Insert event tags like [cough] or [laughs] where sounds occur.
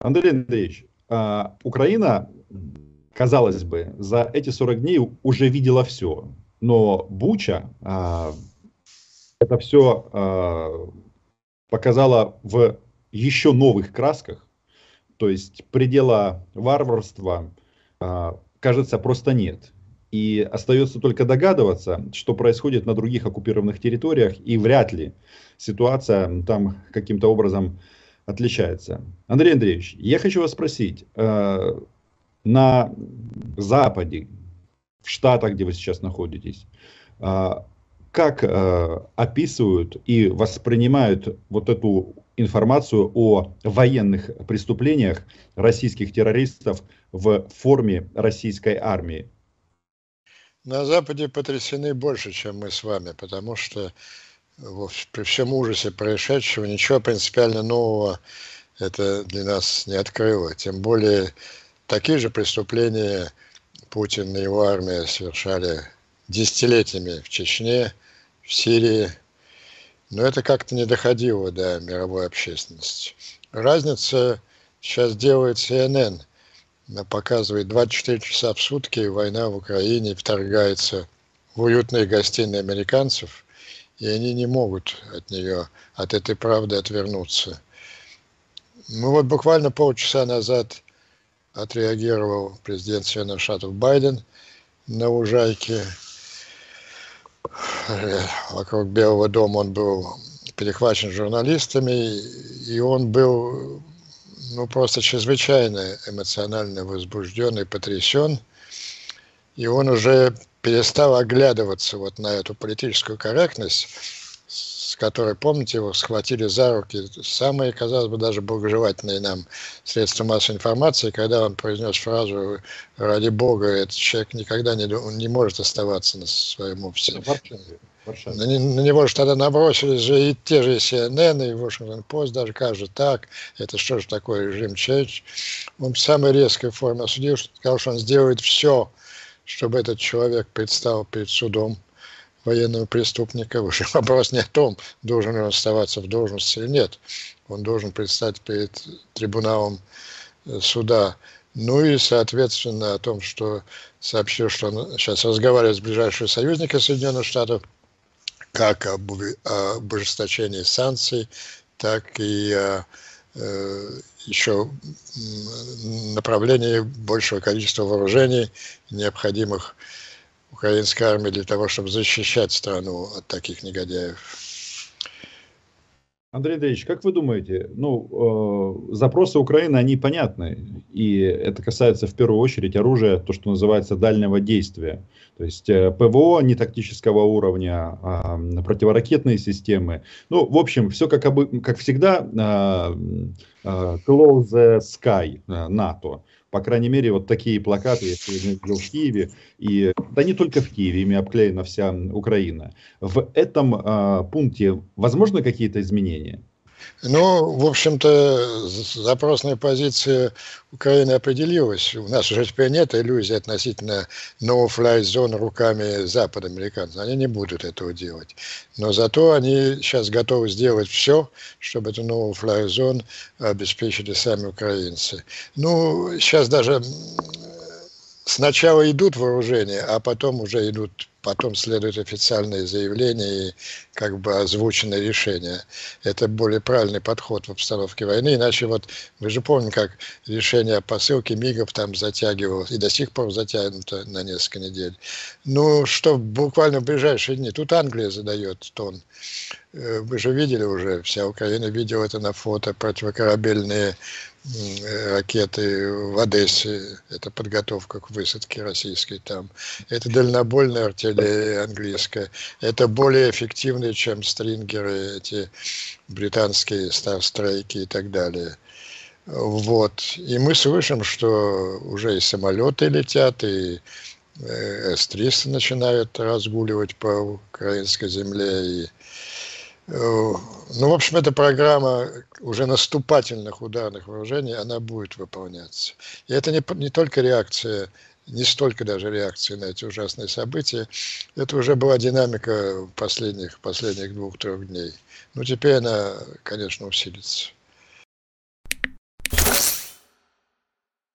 Андрей Андреевич, а, Украина, казалось бы, за эти 40 дней уже видела все. Но Буча а, это все а, показала в еще новых красках. То есть предела варварства, кажется, просто нет. И остается только догадываться, что происходит на других оккупированных территориях, и вряд ли ситуация там каким-то образом отличается. Андрей Андреевич, я хочу вас спросить, э, на Западе, в Штатах, где вы сейчас находитесь, э, как э, описывают и воспринимают вот эту информацию о военных преступлениях российских террористов в форме российской армии? На Западе потрясены больше, чем мы с вами, потому что при всем ужасе происшедшего ничего принципиально нового это для нас не открыло. Тем более такие же преступления Путин и его армия совершали десятилетиями в Чечне, в Сирии. Но это как-то не доходило до мировой общественности. Разница сейчас делает CNN. Она показывает 24 часа в сутки, война в Украине вторгается в уютные гостиные американцев – и они не могут от нее, от этой правды отвернуться. Ну вот буквально полчаса назад отреагировал президент Соединенных Штатов Байден на ужайке. Вокруг Белого дома он был перехвачен журналистами, и он был ну, просто чрезвычайно эмоционально возбужден и потрясен. И он уже перестал оглядываться вот на эту политическую корректность, с которой, помните, его схватили за руки самые, казалось бы, даже благожелательные нам средства массовой информации, когда он произнес фразу «Ради Бога, этот человек никогда не, не может оставаться на своем офисе». На, на него же тогда набросились же и те же CNN, и Washington Post даже кажется так, это что же такое режим Чеч. Он в самой резкой форме осудил, сказал, что он сделает все, чтобы этот человек предстал перед судом военного преступника. Уже [laughs] вопрос не о том, должен он оставаться в должности или нет. Он должен предстать перед трибуналом э, суда. Ну и, соответственно, о том, что сообщил, что он сейчас разговаривает с ближайшими союзниками Соединенных Штатов, как об, об ужесточении санкций, так и о еще направлении большего количества вооружений, необходимых украинской армии для того, чтобы защищать страну от таких негодяев. Андрей Андреевич, как вы думаете, ну, э, запросы Украины, они понятны, и это касается в первую очередь оружия, то, что называется дальнего действия, то есть э, ПВО не тактического уровня, а противоракетные системы. Ну, в общем, все как, обы, как всегда, э, э, close the sky э, НАТО. По крайней мере, вот такие плакаты я сегодня видел в Киеве. И, да не только в Киеве, ими обклеена вся Украина. В этом э, пункте возможны какие-то изменения? Ну, в общем-то, запросная позиция Украины определилась. У нас уже теперь нет иллюзий относительно no-fly зон руками Запада американцев. Они не будут этого делать. Но зато они сейчас готовы сделать все, чтобы эту no-fly зон обеспечили сами украинцы. Ну, сейчас даже сначала идут вооружения, а потом уже идут потом следует официальное заявление и как бы озвученное решение. Это более правильный подход в обстановке войны. Иначе вот вы же помните, как решение о посылке МИГов там затягивалось и до сих пор затянуто на несколько недель. Ну, что буквально в ближайшие дни. Тут Англия задает тон. Э, вы же видели уже, вся Украина видела это на фото, противокорабельные ракеты в Одессе, это подготовка к высадке российской там, это дальнобольная артиллерия английская, это более эффективные, чем стрингеры, эти британские старстрейки и так далее. Вот. И мы слышим, что уже и самолеты летят, и э, С-300 начинают разгуливать по украинской земле, и Э, ну, в общем, эта программа уже наступательных ударных вооружений, она будет выполняться. И это не, не только реакция, не столько даже реакция на эти ужасные события, это уже была динамика последних, последних двух-трех дней. Ну, теперь она, конечно, усилится.